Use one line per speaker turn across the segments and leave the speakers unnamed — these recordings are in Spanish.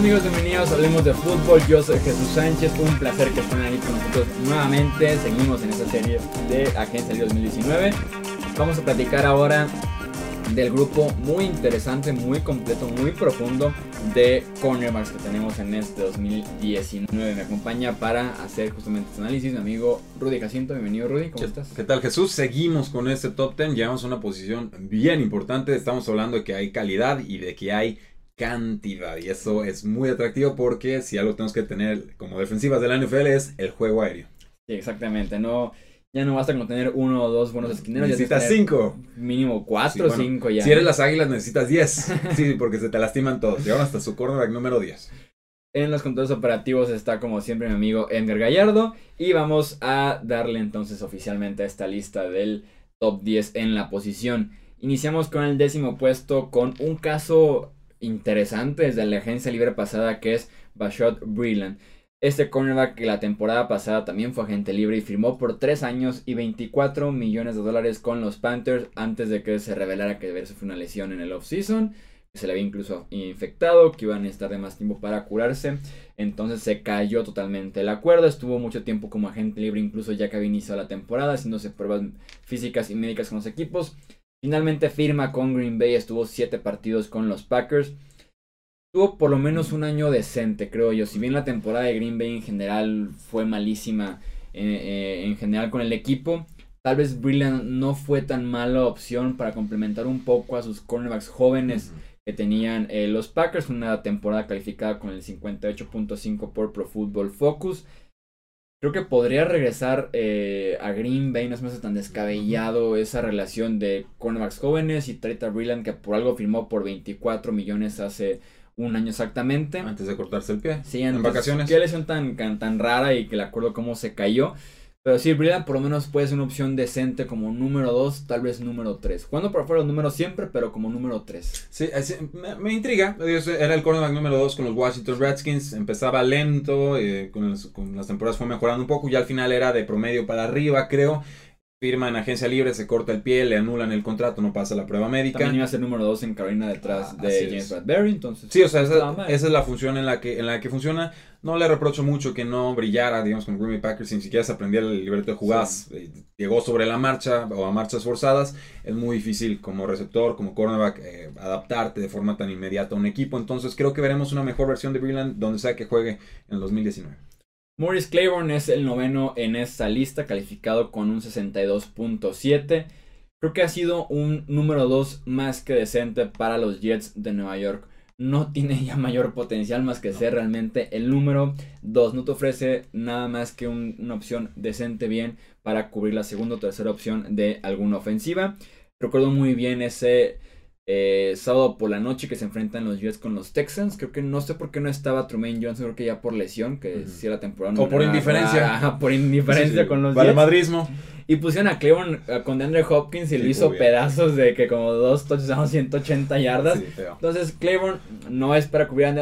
amigos? Bienvenidos, hablemos de fútbol. Yo soy Jesús Sánchez, un placer que estén ahí con nosotros nuevamente. Seguimos en esta serie de Agencia Libre 2019. Vamos a platicar ahora del grupo muy interesante, muy completo, muy profundo de cornerbacks que tenemos en este 2019. Me acompaña para hacer justamente este análisis mi amigo Rudy Jacinto. Bienvenido Rudy, ¿cómo estás?
¿Qué tal Jesús? Seguimos con este top 10, llevamos una posición bien importante, estamos hablando de que hay calidad y de que hay cantidad y eso es muy atractivo porque si algo tenemos que tener como defensivas de la NFL es el juego aéreo.
Sí, exactamente, no ya no basta con tener uno o dos buenos esquineros.
Necesitas cinco.
Mínimo cuatro o cinco ya.
Si eres las águilas necesitas diez. sí, porque se te lastiman todos. Llegaron hasta su cornerback número diez.
En los controles operativos está como siempre mi amigo Edgar Gallardo. Y vamos a darle entonces oficialmente a esta lista del top 10 en la posición. Iniciamos con el décimo puesto con un caso interesante desde la agencia libre pasada que es Bashot Breland. Este cornerback que la temporada pasada también fue agente libre y firmó por 3 años y 24 millones de dólares con los Panthers antes de que se revelara que de fue una lesión en el offseason, se le había incluso infectado, que iban a necesitar de más tiempo para curarse. Entonces se cayó totalmente el acuerdo, estuvo mucho tiempo como agente libre incluso ya que había iniciado la temporada, haciéndose pruebas físicas y médicas con los equipos. Finalmente firma con Green Bay, estuvo 7 partidos con los Packers tuvo por lo menos un año decente, creo yo. Si bien la temporada de Green Bay en general fue malísima eh, eh, en general con el equipo, tal vez Brilliant no fue tan mala opción para complementar un poco a sus cornerbacks jóvenes que tenían eh, los Packers. Una temporada calificada con el 58.5 por Pro Football Focus. Creo que podría regresar a Green Bay, no se me hace tan descabellado esa relación de cornerbacks jóvenes y Trita Brilliant que por algo firmó por 24 millones hace un año exactamente.
Antes de cortarse el pie.
Sí, en vacaciones. Qué lesión tan, tan rara y que le acuerdo cómo se cayó. Pero sí, Brilliant por lo menos puede ser una opción decente como número 2, tal vez número 3. Cuando por fuera los números siempre, pero como número 3.
Sí, me, intriga. Era el cornerback número 2 con los Washington Redskins. Empezaba lento, eh, con, con, las temporadas fue mejorando un poco. Y al final era de promedio para arriba, creo firma en agencia libre, se corta el pie, le anulan el contrato, no pasa la prueba médica.
También iba a ser número 2 en Carolina detrás ah, de James Bradbury, entonces.
Sí, o sea, esa, es la función en la que en la que funciona. No le reprocho mucho que no brillara, digamos, con Green Bay Packers, ni siquiera se aprendía el libreto de jugadas. Eh, llegó sobre la marcha o a marchas forzadas. Es muy difícil como receptor, como cornerback, eh, adaptarte de forma tan inmediata a un equipo. Entonces creo que veremos una mejor versión de Brilliant donde sea que juegue en el 2019.
Morris Claiborne es el noveno en esta lista, calificado con un 62.7. Creo que ha sido un número 2 más que decente para los Jets de Nueva York. No tiene ya mayor potencial más que ser realmente el número 2. No te ofrece nada más que una opción decente bien para cubrir la segunda o tercera opción de alguna ofensiva. Recuerdo muy bien ese eh, sábado por la noche que se enfrentan los Jets con los Texans. Creo que no sé por qué no estaba Trumaine Johnson, creo que ya por lesión, que si era temporada.
o por indiferencia.
Ajá, por indiferencia con los
Jets. madrismo.
Y pusieron a Cleveland eh, con DeAndre Hopkins y le hizo pedazos de que como dos touchdowns, 180 yardas. Entonces, Cleveland no es para cubrir a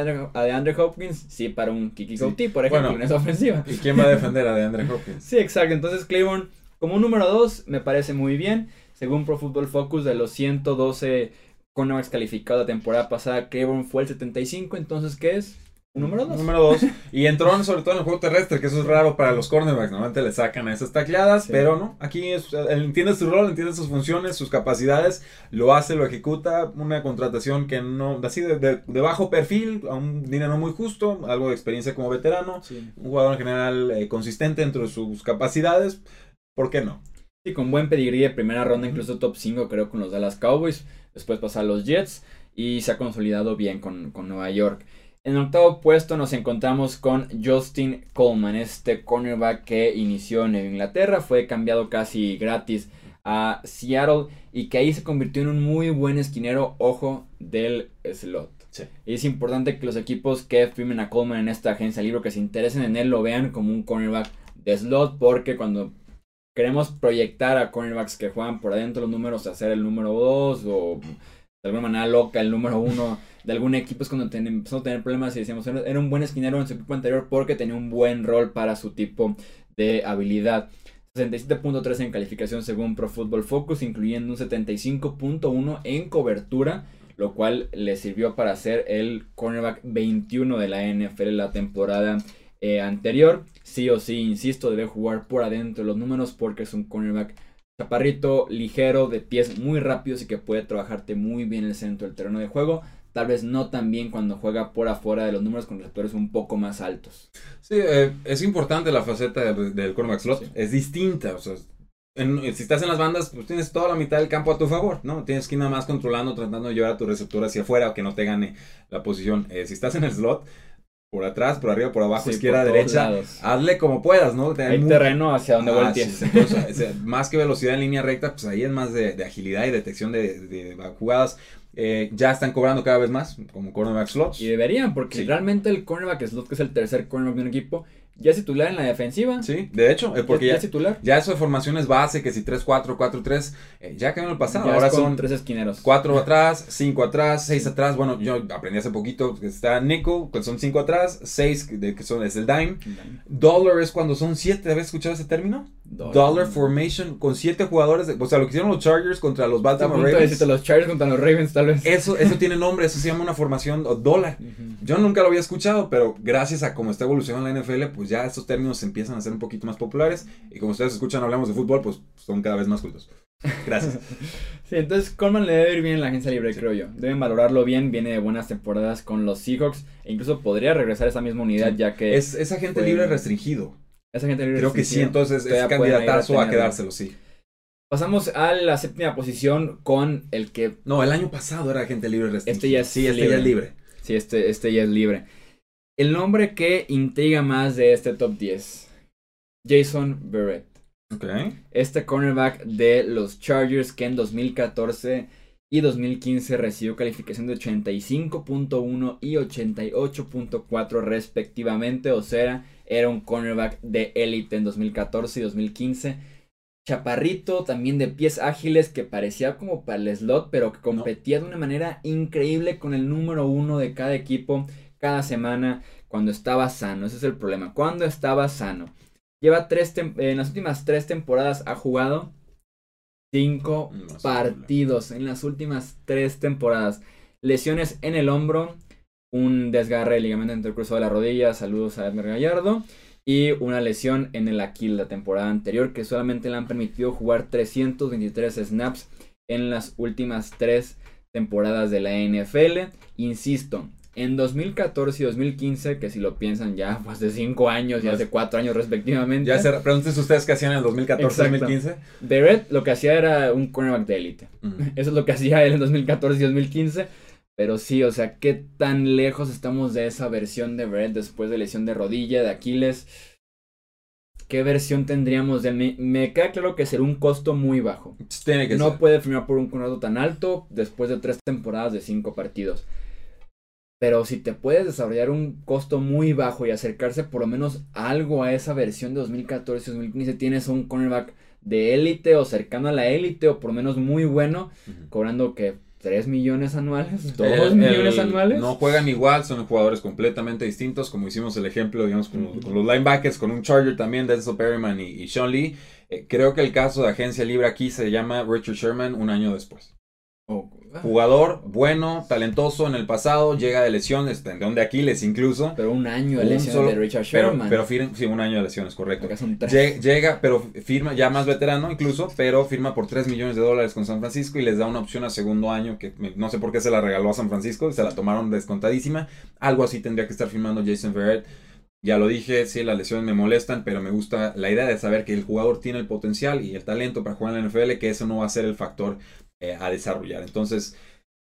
DeAndre, Hopkins, sí para un Kiki Couty, por ejemplo, en esa ofensiva.
¿Y quién va a defender a DeAndre Hopkins?
sí, exacto. Entonces, Cleveland como un número 2 me parece muy bien. Según Pro Football Focus, de los 112 cornerbacks calificado la temporada pasada, Kevin fue el 75, entonces ¿qué es? Número 2.
Número 2. Y entró sobre todo en el juego terrestre, que eso es raro para los cornerbacks. Normalmente le sacan a esas tacleadas, pero no. Aquí es, entiende su rol, entiende sus funciones, sus capacidades, lo hace, lo ejecuta. Una contratación que no, así de, de, bajo perfil, a un dinero muy justo, algo de experiencia como veterano. Un jugador en general eh, consistente dentro de sus capacidades. ¿Por qué no?
Sí, con buen pedigrí de primera ronda, incluso top 5 creo con los Dallas Cowboys después pasa a los Jets y se ha consolidado bien con, Nueva York. En el octavo puesto nos encontramos con Justin Coleman, este cornerback que inició en Inglaterra, fue cambiado casi gratis a Seattle y que ahí se convirtió en un muy buen esquinero, ojo, del slot. Y es importante que los equipos que firmen a Coleman en esta agencia libre, que se interesen en él, lo vean como un cornerback de slot, porque cuando queremos proyectar a cornerbacks que juegan por adentro los números a ser el número 2 o de alguna manera loca el número 1 de algún equipo es cuando empezamos a tener problemas y decíamos era un buen esquinero en su equipo anterior porque tenía un buen rol para su tipo de habilidad. 67.3 en calificación según Pro Football Focus, incluyendo un 75.1 en cobertura, lo cual le sirvió para ser el cornerback 21 de la NFL la temporada eh, anterior. Sí o sí, insisto, debe jugar por adentro de los números porque es un cornerback chaparrito, ligero, de pies muy rápidos y que puede trabajarte muy bien el centro del terreno de juego. Tal vez no tan bien cuando juega por afuera de los números con receptores un poco más altos.
Sí, eh, es importante la faceta del, cornerback slot. Es distinta. O sea, si estás en las bandas, pues tienes toda la mitad del campo a tu favor, ¿no? Tienes que ir nada más controlando, tratando de llevar a tu receptor hacia afuera o que no te gane la posición. Eh, si estás en el slot, por atrás, por arriba, por abajo, izquierda, derecha. Hazle como puedas, ¿no?
Hay terreno hacia donde ah,
más que velocidad en línea recta, pues ahí es más de, agilidad y detección de, jugadas. Eh, ya están cobrando cada vez más como cornerback slots.
Y deberían, porque realmente el cornerback slot, que es el tercer cornerback de un equipo, ya es titular en la defensiva.
Sí, de hecho, eh, porque
ya,
ya,
es titular.
Ya eso de formaciones base, que si 3-4, 4-3, eh, ya quedó en el pasado.
Ahora son tres esquineros.
4 atrás, 5 atrás, 6 atrás. Bueno, yo aprendí hace poquito que está nickel, que son 5 atrás, 6 que son, es el dime. Dollar es cuando son 7. ¿Habías escuchado ese término? Dollar, formation con 7 jugadores. o sea, lo que hicieron los Chargers contra los Baltimore Ravens.
los Chargers contra los Ravens, tal vez.
Eso, eso tiene nombre, eso se llama una formación o dólar. Yo nunca lo había escuchado, pero gracias a cómo está evolucionando la NFL, pues ya estos términos se empiezan a ser un poquito más populares. Y como ustedes escuchan, hablamos de fútbol, pues son cada vez más cultos. Gracias.
sí, entonces Coleman le debe ir bien en la agencia libre, creo yo. Deben valorarlo bien, viene de buenas temporadas con los Seahawks. E incluso podría regresar a esa misma unidad, ya que.
Es, es agente libre restringido.
Es agente libre
Creo que sí, entonces es candidatazo a, a quedárselo, sí.
Pasamos a la séptima posición con el que.
No, el año pasado era agente libre restringido.
Este ya es
sí, este ya es libre.
Sí, este, este ya es libre. El nombre que intriga más de este top 10. Jason Barrett.
Okay.
Este cornerback de los Chargers que en 2014 y 2015 recibió calificación de 85.1 y 88.4 respectivamente. O sea, era un cornerback de élite en 2014 y 2015. Chaparrito, también de pies ágiles que parecía como para el slot, pero que competía de una manera increíble con el número uno de cada equipo cada semana cuando estaba sano. Ese es el problema. Cuando estaba sano. Lleva tres en las últimas tres temporadas ha jugado cinco partidos en las últimas tres temporadas. Lesiones en el hombro, un desgarre de ligamento intercruzado de la rodilla, saludos a Edmer Gallardo, y una lesión en el Aquil la temporada anterior que solamente le han permitido jugar 323 snaps en las últimas tres temporadas de la NFL. Insisto, en 2014 y 2015, que si lo piensan ya fue hace 5 años y hace 4 años respectivamente.
Ya se pregúntense ustedes qué hacían en el 2014 y 2015.
Barrett lo que hacía era un cornerback de élite. Eso es lo que hacía él en 2014 y 2015. Pero sí, o sea, qué tan lejos estamos de esa versión de Barrett después de lesión de rodilla, de Aquiles. ¿Qué versión tendríamos de él? Me, queda claro que será un costo muy bajo.
Tiene que
no puede firmar por un contrato tan alto después de tres temporadas de cinco partidos. Pero si te puedes desarrollar un costo muy bajo y acercarse por lo menos algo a esa versión de 2014-2015, tienes un cornerback de élite o cercano a la élite o por lo menos muy bueno, cobrando que 3 millones anuales, 2 millones anuales.
No juegan igual, son jugadores completamente distintos, como hicimos el ejemplo, digamos, con, los linebackers, con un Charger también, Denzel Perryman y, Sean Lee. Eh, creo que el caso de agencia libre aquí se llama Richard Sherman un año después.
Oh,
Jugador bueno, talentoso en el pasado, llega de lesiones, tendón de Aquiles incluso.
Pero un año de lesiones de Richard Sherman.
Pero, firma, sí, un año de lesiones, correcto. Llega, pero firma, ya más veterano incluso, pero firma por 3 millones de dólares con San Francisco y les da una opción a segundo año que no sé por qué se la regaló a San Francisco y se la tomaron descontadísima. Algo así tendría que estar firmando Jason Verrett. Ya lo dije, sí, las lesiones me molestan, pero me gusta la idea de saber que el jugador tiene el potencial y el talento para jugar en la NFL, que eso no va a ser el factor eh, a desarrollar. Entonces,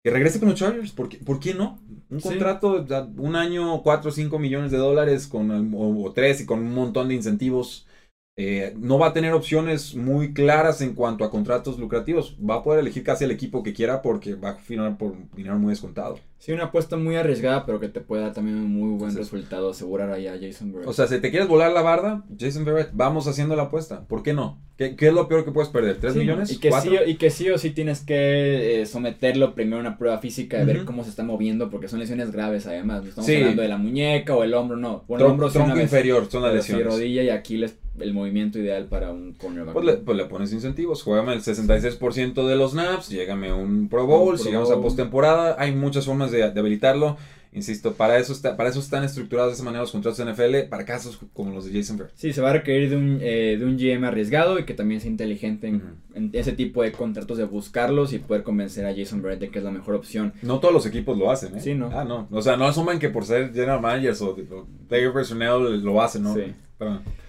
que regrese con los Chargers, ¿por qué, ¿por qué no? Un contrato, un año, 4 o 5 millones de dólares con, o, o 3 y con un montón de incentivos eh, no va a tener opciones muy claras en cuanto a contratos lucrativos. Va a poder elegir casi el equipo que quiera porque va a firmar por dinero muy descontado.
Sí, una apuesta muy arriesgada, pero que te puede dar también un muy buen resultado, asegurar ahí a Jason Barrett.
O sea, si te quieres volar la barda, Jason Barrett, vamos haciendo la apuesta. ¿Por qué no? ¿Qué, es lo peor que puedes perder? ¿Tres millones?
Y que, Sí, y que sí o sí tienes que eh, someterlo primero a una prueba física de ver cómo se está moviendo, porque son lesiones graves además. No estamos hablando de la muñeca o el hombro, no.
Por el hombro tronco inferior son las lesiones.
rodilla y Aquiles el movimiento ideal para un cornerback.
Pues le, pues le pones incentivos, juégame el 66% de los snaps, llégame un Pro Bowl,
Pro
llegamos a postemporada, hay muchas formas de, de habilitarlo. Insisto, para eso, está, para eso están estructurados de esa manera los contratos de NFL, para casos como los de Jason Verrett.
Sí, se va a requerir de un, eh, de un GM arriesgado y que también sea inteligente en, ese tipo de contratos de buscarlos y poder convencer a Jason Barrett de que es la mejor opción.
No todos los equipos lo hacen, ¿eh?
Sí, ¿no?
Ah, no. O sea, no asuman que por ser general managers o, o player personnel lo hacen, ¿no?
Sí.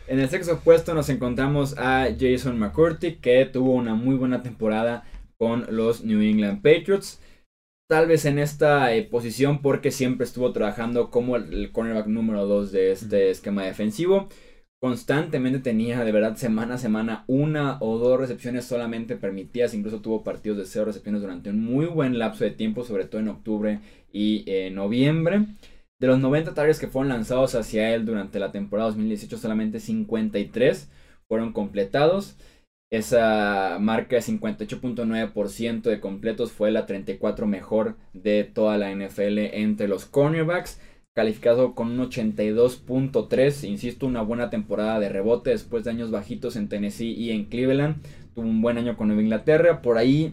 En el sexto puesto nos encontramos a Jason McCourty, que tuvo una muy buena temporada con los New England Patriots. Tal vez en esta eh, posición porque siempre estuvo trabajando como el, el cornerback número 2 de este esquema defensivo. Constantemente tenía de verdad semana a semana una o dos recepciones solamente permitidas. Incluso tuvo partidos de cero recepciones durante un muy buen lapso de tiempo, sobre todo en octubre y eh, noviembre. De los 90 targets que fueron lanzados hacia él durante la temporada 2018, solamente 53 fueron completados. Esa marca de 58.9% de completos fue la 34 mejor de toda la NFL entre los cornerbacks. Calificado con un 82.3, insisto, una buena temporada de rebote después de años bajitos en Tennessee y en Cleveland. Tuvo un buen año con Nueva Inglaterra. Por ahí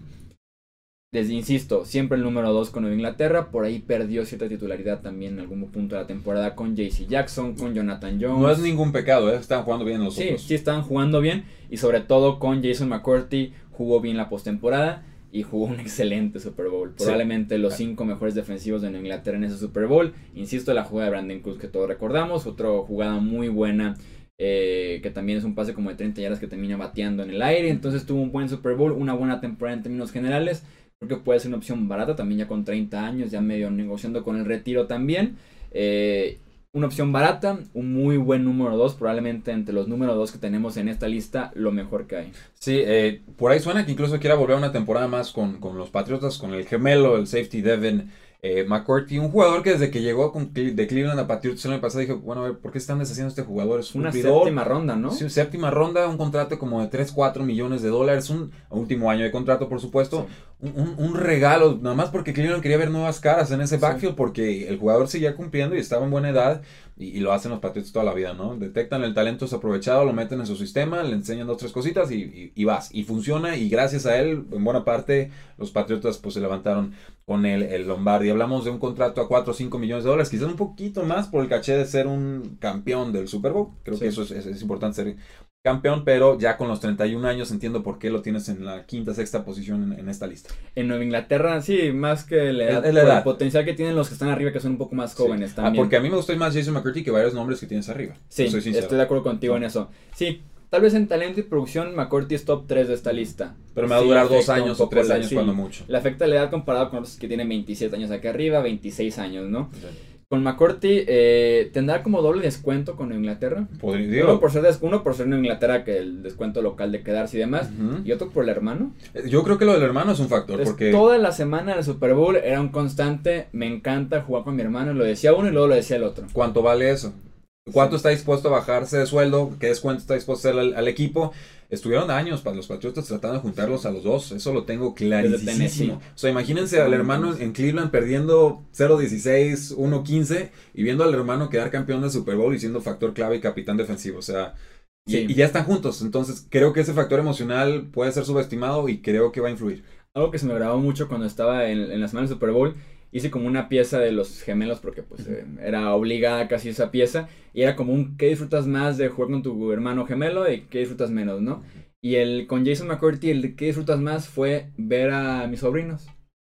desde, insisto, siempre el número 2 con Nueva Inglaterra. Por ahí perdió cierta titularidad también en algún punto de la temporada con JC Jackson, con Jonathan Jones.
No es ningún pecado, ¿eh? Están jugando bien los
Sí,
otros.
sí estaban jugando bien. Y sobre todo con Jason McCourty jugó bien la postemporada y jugó un excelente Super Bowl.
Sí.
Probablemente los
Claro.
cinco mejores defensivos de Nueva Inglaterra en ese Super Bowl. Insisto, la jugada de Brandon Cruz que todos recordamos. Otra jugada muy buena. eh, que también es un pase como de 30 yardas que termina bateando en el aire. Entonces tuvo un buen Super Bowl, una buena temporada en términos generales. Creo que puede ser una opción barata también ya con 30 años, ya medio negociando con el retiro también. Eh, una opción barata, un muy buen número 2, probablemente entre los números 2 que tenemos en esta lista, lo mejor que hay.
Sí, eh, por ahí suena que incluso quiera volver una temporada más con, con los Patriotas, con el gemelo, el safety Devin eh, McCourty, un jugador que desde que llegó de Cleveland a Patriots el año pasado dije, bueno, a ver, ¿por qué están deshaciendo este jugador? Es un
Una
cumplidor.
séptima ronda, ¿no?
Sí, séptima ronda, un contrato como de 3, 4 millones de dólares, un último año de contrato, por supuesto. Un, un- un regalo, nada más porque Cleveland quería ver nuevas caras en ese
Sí.
backfield, porque el jugador seguía cumpliendo y estaba en buena edad, y, y lo hacen los Patriots toda la vida, ¿no? Detectan el talento desaprovechado, lo meten en su sistema, le enseñan dos, tres cositas y, y- y vas. Y funciona, y gracias a él, en buena parte, los Patriotas pues se levantaron con el, el Lombardi. Hablamos de un contrato a 4 o 5 millones de dólares, quizás un poquito más por el caché de ser un campeón del Super Bowl. Creo
Sí.
que eso es, es- es importante ser campeón, pero ya con los 31 años entiendo por qué lo tienes en la quinta, sexta posición en, en esta lista.
En Nueva Inglaterra, sí, más que la edad,
Es la
por
edad.
el potencial que tienen los que están arriba, que son un poco más jóvenes
Ah,
también.
porque a mí me gusta más Jason McCurdy que varios nombres que tienes arriba.
Sí,
Soy
estoy de acuerdo contigo en eso. Sí, tal vez en talento y producción, McCourty es top 3 de esta lista.
Pero me va a
Sí,
durar dos
afecta un
años o tres años
sí.
cuando mucho.
Le afecta la edad comparado con los que tienen 27 años aquí arriba, 26 años, ¿no? Con McCourty, eh, ¿tendrá como doble descuento con Inglaterra?
Podría,
Uno por, ser uno por ser Nueva Inglaterra, que el descuento local de quedarse y demás, y otro por el hermano.
Yo creo que lo del hermano es un factor,
Entonces,
porque
toda la semana del Super Bowl era un constante, me encanta jugar con mi hermano, lo decía uno y luego lo decía el otro.
¿cuánto vale eso? ¿Cuánto está dispuesto a bajarse de sueldo? ¿Qué descuento está dispuesto a hacer al, al equipo? Estuvieron años para los Patriotas tratando de juntarlos a los dos. Eso lo tengo clarísimo. O sea, imagínense al hermano en Cleveland perdiendo 0-16, 1-15 y viendo al hermano quedar campeón del Super Bowl y siendo factor clave y capitán defensivo. O sea, y,
Sí.
y ya están juntos. Entonces, creo que ese factor emocional puede ser subestimado y creo que va a influir.
Algo que se me grabó mucho cuando estaba en, en la semana del Super Bowl, hice como una pieza de los gemelos porque pues eh, era obligada casi esa pieza y era como un qué disfrutas más de jugar con tu hermano gemelo y qué disfrutas menos, ¿no? Y el con Jason McCourty el de qué disfrutas más fue ver a mis sobrinos.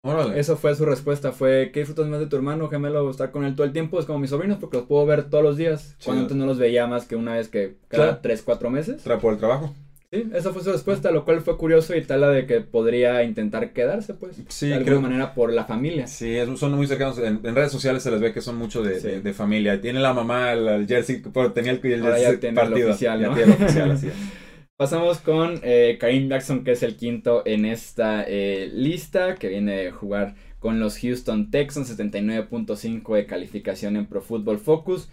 Órale.
Eso fue su respuesta, fue ¿qué disfrutas más de tu hermano gemelo? Estar con él todo el tiempo, es como mis sobrinos porque los puedo ver todos los días. Cuando antes no los veía más que una vez que cada
Claro.
3, 4 meses.
Tra- por el trabajo.
Sí, esa fue su respuesta, lo cual fue curioso y tal la de que podría intentar quedarse, pues.
Sí,
de alguna
creo-
manera por la familia.
Sí, son muy cercanos. En, en redes sociales se les ve que son mucho de,
Sí.
de- de familia. Tiene la mamá el, el jersey, pero tenía el, el
Ahora ya
jersey
el
partido.
oficial,
Ya
¿no?
tiene el oficial, así es.
Pasamos con eh, Karim Jackson, que es el quinto en esta eh, lista, que viene de jugar con los Houston Texans, 79.5 de calificación en Pro Football Focus.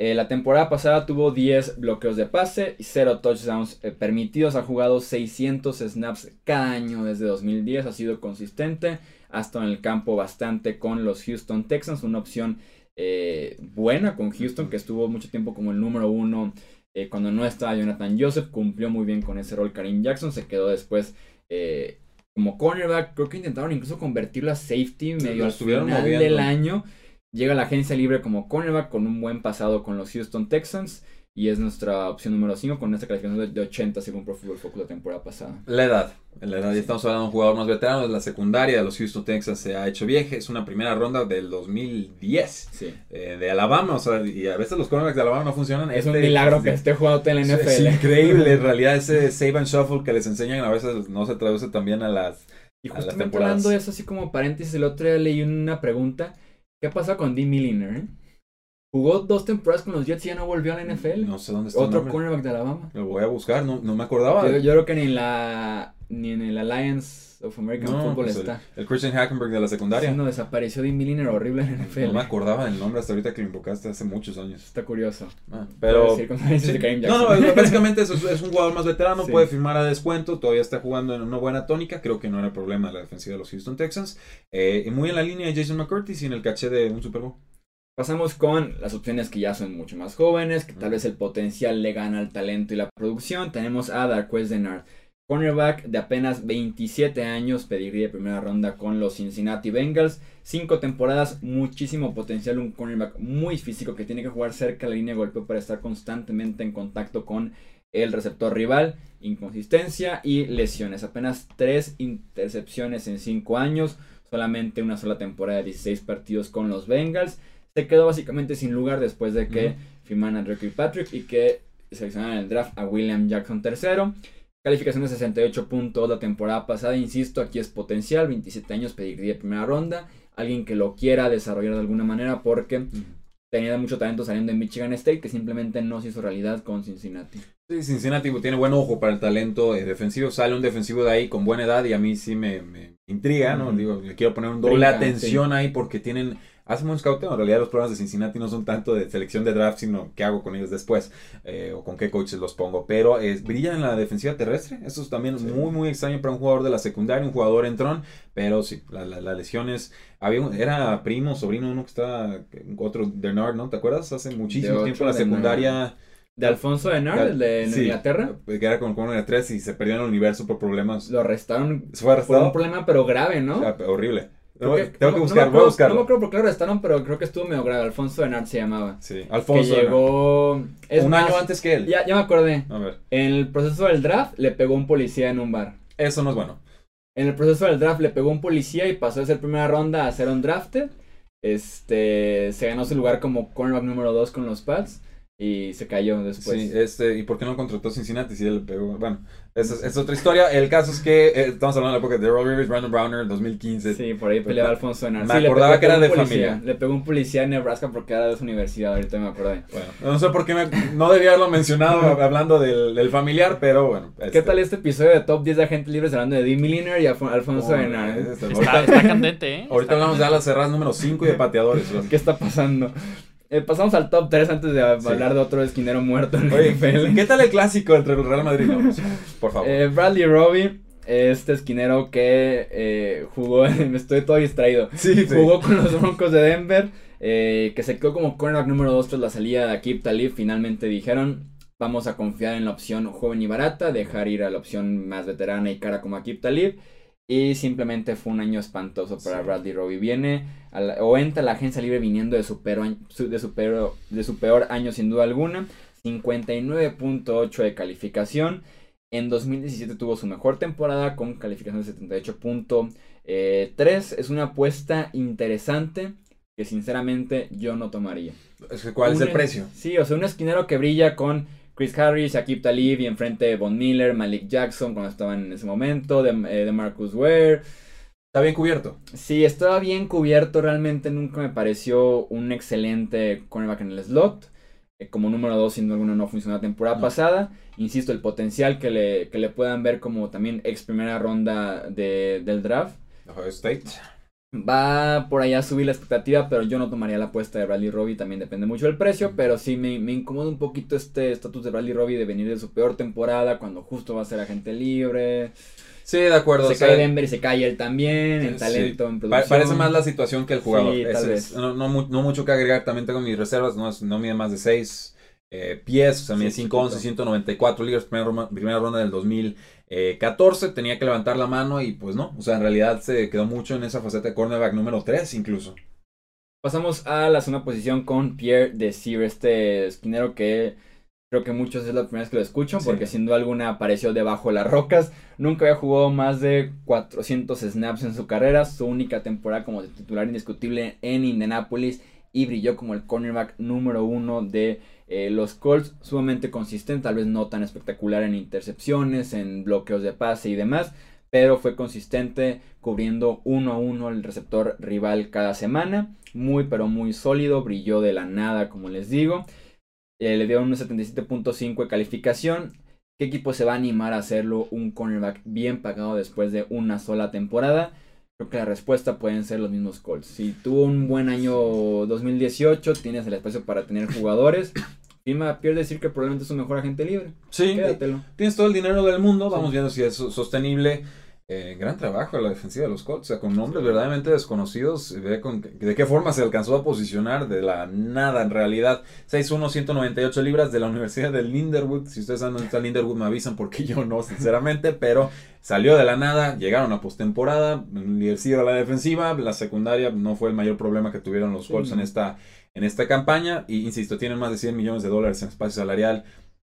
Eh, la temporada pasada tuvo 10 bloqueos de pase y 0 touchdowns eh, permitidos. Ha jugado 600 snaps cada año desde 2010. Ha sido consistente. Ha estado en el campo bastante con los Houston Texans. Una opción eh, buena con Houston, que estuvo mucho tiempo como el número uno cuando no estaba Jonathan Joseph, cumplió muy bien con ese rol Karim Jackson. Se quedó después como cornerback. Creo que intentaron incluso convertirlo a safety medio al final del año. Llega a la agencia libre como cornerback con un buen pasado con los Houston Texans y es nuestra opción número 5 con esta calificación de 80 según Pro Football Focus la temporada pasada.
La edad, la edad, ya estamos hablando de un jugador más veterano la secundaria de los Houston Texans se ha hecho vieja, es una primera ronda del 2010
sí.
eh, de Alabama, o sea, y a veces los cornerbacks de Alabama no funcionan.
Es un este, milagro que esté jugando en la NFL.
Es increíble, en realidad ese save and shuffle que les enseñan a veces no se traduce también a las
Y justamente hablando de eso así como paréntesis, el otro día leí una pregunta, ¿qué pasa con Dean Milliner? Jugó dos temporadas con los Jets y ya no volvió a la NFL.
No sé dónde está.
Otro cornerback de Alabama.
Lo voy a buscar, no, no me acordaba.
Yo, creo que ni en la ni en el Alliance of American Football pues está.
El, Christian Hackenberg de la secundaria.
Sí, no, desapareció de Milliner horrible en la NFL.
No me acordaba del nombre hasta ahorita que lo invocaste hace muchos años.
Está curioso.
Ah, pero. No, no, básicamente es, es, un jugador más veterano, puede firmar a descuento, todavía está jugando en una buena tónica. Creo que no era problema la defensiva de los Houston Texans. Eh, y muy en la línea de Jason McCurtis y en el caché de un Super Bowl.
Pasamos con las opciones que ya son mucho más jóvenes, que tal vez el potencial le gana al talento y la producción. Tenemos a Darquez Denard, cornerback de apenas 27 años, pediría de primera ronda con los Cincinnati Bengals. Cinco temporadas, muchísimo potencial, un cornerback muy físico que tiene que jugar cerca de la línea de golpeo para estar constantemente en contacto con el receptor rival. Inconsistencia y lesiones. Apenas tres intercepciones en cinco años, solamente una sola temporada de 16 partidos con los Bengals se quedó básicamente sin lugar después de que firmaran a Drake Patrick y que seleccionaron en el draft a William Jackson III. Calificación de 68 puntos la temporada pasada, insisto, aquí es potencial, 27 años, pediría primera ronda, alguien que lo quiera desarrollar de alguna manera porque tenía mucho talento saliendo de Michigan State que simplemente no se hizo realidad con Cincinnati.
Sí, Cincinnati tiene buen ojo para el talento eh, defensivo, sale un defensivo de ahí con buena edad y a mí sí me, intriga, ¿no? Digo, le quiero poner un doble atención ahí porque tienen hacemos un scouteo. En realidad los programas de Cincinnati no son tanto de selección de draft, sino qué hago con ellos después eh, o con qué coaches los pongo. Pero es, brillan en la defensiva terrestre. Eso es también muy, muy extraño para un jugador de la secundaria, un jugador en tron. Pero sí, las la, lesiones. Había era primo, sobrino, uno que estaba, otro, Bernard, ¿no? ¿Te acuerdas? Hace muchísimo tiempo en la secundaria.
De Alfonso Denard, el de Inglaterra.
Que era con, con 3 y se perdió en el universo por problemas.
Lo arrestaron. fue arrestado? Por un problema, pero grave, ¿no?
horrible tengo que buscar, voy a buscarlo.
No me acuerdo por qué lo arrestaron, pero creo que estuvo medio grave. Alfonso Bernard se llamaba.
Sí, Alfonso.
Que llegó.
un año antes que él.
Ya, ya me acordé. A ver. En el proceso del draft le pegó un policía en un bar.
Eso no es bueno.
En el proceso del draft le pegó un policía y pasó de ser primera ronda a ser un drafted. Este. Se ganó su lugar como cornerback número 2 con los Pats y se cayó después.
Sí, este, ¿y por qué no contrató Cincinnati si él pegó? Bueno, esa es, otra historia. El caso es que eh, estamos hablando de la época de Daryl Rivers, Brandon Browner, 2015.
Sí, por ahí peleaba Alfonso Enar.
Me acordaba que era de familia.
Le pegó un policía en Nebraska porque era de su universidad, ahorita me acordé.
Bueno, no sé por qué no debía haberlo mencionado hablando del, familiar, pero bueno.
¿Qué este. tal este episodio de Top 10 de agentes libres hablando de Dean Milliner y Alfonso oh, Enar?
Está, está, candente, ¿eh?
Ahorita hablamos de alas cerradas número 5 y de pateadores.
¿Qué está pasando? Eh, pasamos al top 3 antes de hablar de otro esquinero muerto en
Oye, ¿Qué tal el clásico entre el Real Madrid y Por favor.
Eh, Bradley Robbie, este esquinero que eh, jugó, me estoy todo distraído.
Sí,
jugó con los Broncos de Denver, que se quedó como cornerback número 2 tras la salida de Akib Talib. Finalmente dijeron, vamos a confiar en la opción joven y barata, dejar ir a la opción más veterana y cara como Akib Talib. Y simplemente fue un año espantoso para Bradley Robbie. Viene o entra a la agencia libre viniendo de su, peor, de, su peor, de su peor año sin duda alguna. 59.8 de calificación. En 2017 tuvo su mejor temporada con calificación de 78.3. Es una apuesta interesante que sinceramente yo no tomaría.
¿Cuál es el precio?
Sí, o sea, un esquinero que brilla con Chris Harris, Akib Talib y enfrente de Von Miller, Malik Jackson cuando estaban en ese momento, de, eh, de Marcus Ware.
¿Está bien cubierto?
Sí, estaba bien cubierto. Realmente nunca me pareció un excelente cornerback en el slot. Eh, como número 2, sin duda alguna, no funcionó la temporada pasada. Insisto, el potencial que le, que le puedan ver como también ex primera ronda de, del draft.
Ohio State.
Va por allá a subir la expectativa, pero yo no tomaría la apuesta de Bradley Robbie. También depende mucho del precio, pero sí me, me incomoda un poquito este estatus de Bradley Robbie de venir de su peor temporada cuando justo va a ser agente libre.
Sí, de acuerdo.
Se cae Denver y se cae él también, en talento, en producción.
Parece más la situación que el jugador. no, mucho que agregar, también tengo mis reservas, no, no mide más de 6. eh, pies, o sea, mide 5'11, 194 libras, primera, primera ronda del 2014, tenía que levantar la mano y pues no, o sea, en realidad se quedó mucho en esa faceta de cornerback número 3 incluso.
Pasamos a la segunda posición con Pierre Desir, este esquinero que creo que muchos es la primera vez que lo escuchan, porque sin duda alguna apareció debajo de las rocas. Nunca había jugado más de 400 snaps en su carrera, su única temporada como titular indiscutible en Indianapolis y brilló como el cornerback número uno de eh, los Colts, sumamente consistente, tal vez no tan espectacular en intercepciones, en bloqueos de pase y demás, pero fue consistente cubriendo uno a uno el receptor rival cada semana, muy pero muy sólido, brilló de la nada como les digo, eh, le dio un 77.5 de calificación. ¿Qué equipo se va a animar a hacerlo un cornerback bien pagado después de una sola temporada? Creo que la respuesta pueden ser los mismos Colts. Si tuvo un buen año 2018, tienes el espacio para tener jugadores. Firma Pierre decir que probablemente es un mejor agente libre.
Sí, Quédatelo. tienes todo el dinero del mundo. Vamos viendo si es sostenible. Eh, gran trabajo la defensiva de los Colts, o sea, con nombres verdaderamente desconocidos, ve con, de qué forma se alcanzó a posicionar de la nada en realidad. 6'1, 198 libras de la Universidad de Linderwood. Si ustedes saben dónde está Linderwood, me avisan porque yo no, sinceramente, pero salió de la nada, llegaron a postemporada, líder a la defensiva, la secundaria no fue el mayor problema que tuvieron los Colts en esta en esta campaña. Y insisto, tienen más de 100 millones de dólares en espacio salarial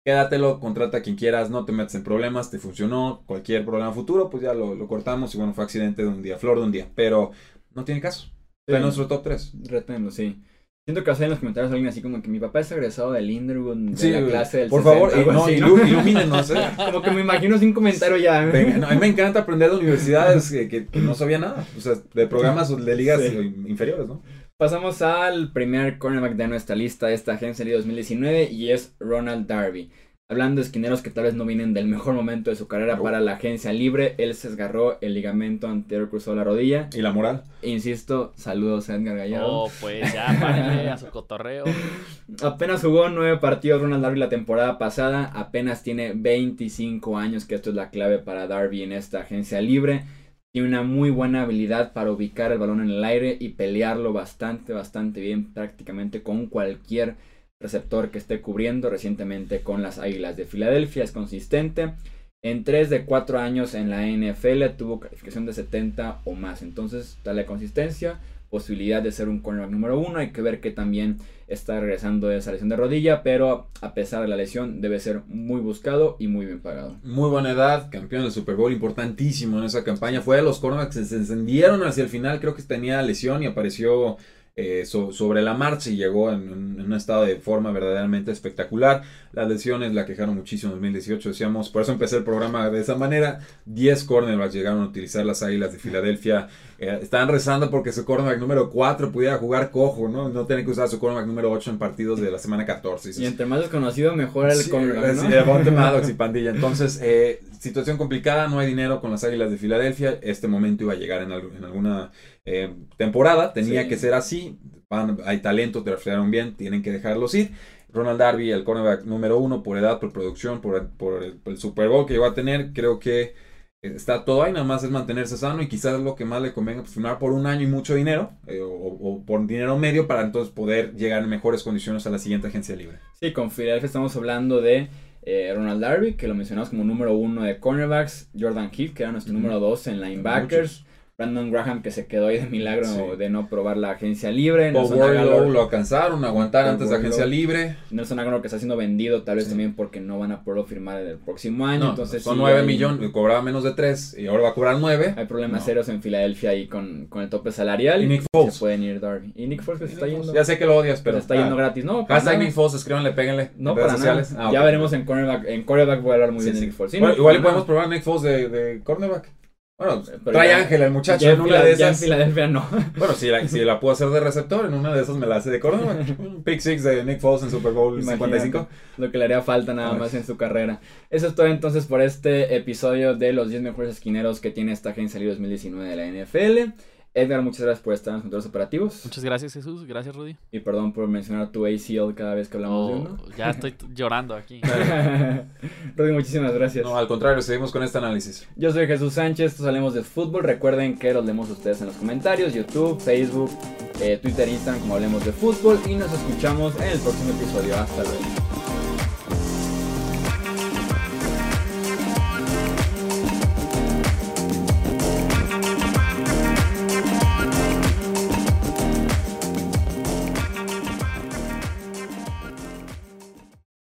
quédatelo, contrata a quien quieras, no te metas en problemas, te funcionó, cualquier problema futuro, pues ya lo, cortamos y bueno, fue accidente de un día, flor de un día, pero no tiene caso. Está en nuestro top 3.
Reténlo, sí. Siento que a en los comentarios alguien así como que mi papá es egresado del Linderwood de la clase del
Por favor, eh, no, ilumínenos. ¿eh?
como que me imagino sin comentario ya.
a mí me encanta aprender de universidades que, no sabía nada. O sea, de programas de ligas inferiores, ¿no?
Pasamos al primer cornerback de nuestra lista de esta agencia de 2019 y es Ronald Darby. Hablando de esquineros que tal vez no vienen del mejor momento de su carrera para la agencia libre, él se desgarró el ligamento anterior cruzó la rodilla.
¿Y la moral?
Insisto, saludos a Edgar Gallardo.
Oh, pues ya, párenle a su cotorreo.
Apenas jugó nueve partidos Ronald Darby la temporada pasada, apenas tiene 25 años, que esto es la clave para Darby en esta agencia libre. Tiene una muy buena habilidad para ubicar el balón en el aire y pelearlo bastante, bastante bien prácticamente con cualquier receptor que esté cubriendo. Recientemente con las Águilas de Filadelfia es consistente. En 3 de 4 años en la NFL tuvo calificación de 70 o más. Entonces, da la consistencia, posibilidad de ser un cornerback número uno. Hay que ver que también está regresando de esa lesión de rodilla, pero a pesar de la lesión debe ser muy buscado y muy bien pagado.
Muy buena edad, campeón del Super Bowl, importantísimo en esa campaña. Fue de los cornerbacks que se encendieron hacia el final, creo que tenía lesión y apareció eh, sobre la marcha y llegó en, un estado de forma verdaderamente espectacular. Las lesiones la quejaron muchísimo en 2018, decíamos, por eso empecé el programa de esa manera. 10 cornerbacks llegaron a utilizar las Águilas de Filadelfia. Eh, estaban rezando porque su cornerback número 4 pudiera jugar cojo, ¿no? No tener que usar su cornerback número 8 en partidos de la semana 14.
Y entre más desconocido, mejor el cornerback,
¿no? y pandilla. Entonces, eh, situación complicada, no hay dinero con las Águilas de Filadelfia. Este momento iba a llegar en, en alguna eh, temporada, tenía que ser así. hay talento, te reflejaron bien, tienen que dejarlos ir. Ronald Darby, el cornerback número uno por edad, por producción, por, por el, Super Bowl que iba a tener, creo que está todo ahí, nada más es mantenerse sano y quizás lo que más le convenga, pues firmar por un año y mucho dinero, eh, o, por dinero medio para entonces poder llegar en mejores condiciones a la siguiente agencia libre.
Sí, con Philadelphia estamos hablando de eh, Ronald Darby, que lo mencionamos como número uno de cornerbacks, Jordan Heath, que era nuestro número dos en linebackers. Brandon Graham que se quedó ahí de milagro de no probar la agencia libre.
Aguilar lo alcanzaron, aguantar antes de agencia libre.
Nelson Aguilar que está siendo vendido tal vez también porque no van a poderlo firmar el próximo año. entonces
son 9 millones, cobraba menos de 3 y ahora va a cobrar 9.
Hay problemas serios en Filadelfia ahí con, con, el tope salarial.
Y Nick Foles.
Se pueden ir Darby. Y Nick Foles que se está yendo.
Ya sé que lo odias, pero.
Se está yendo gratis. No,
Hashtag Nick Foles, escríbanle, péguenle.
No, para sociales. Ah, ya veremos en cornerback. En cornerback voy a hablar muy bien de Nick Foles.
igual podemos probar Nick Foles de, de cornerback. Bueno, trae Ángel el muchacho en una de esas.
Ya en Filadelfia no.
Bueno, si la, si la puedo hacer de receptor, en una de esas me la hace de córdoba. Pick six de Nick Foles en Super Bowl 55.
Lo que le haría falta nada más en su carrera. Eso es todo entonces por este episodio de los 10 mejores esquineros que tiene esta agencia 2019 de la NFL. Edgar, muchas gracias por estar en los controles operativos.
Muchas gracias, Jesús. Gracias, Rudy.
Y perdón por mencionar tu ACL cada vez que hablamos de oh, uno.
Ya estoy llorando aquí.
Rudy, muchísimas gracias.
No, al contrario, seguimos con este análisis.
Yo soy Jesús Sánchez, esto Hablemos de Fútbol. Recuerden que los leemos ustedes en los comentarios, YouTube, Facebook, eh, Twitter, Instagram, como Hablemos de Fútbol. Y nos escuchamos en el próximo episodio. Hasta luego.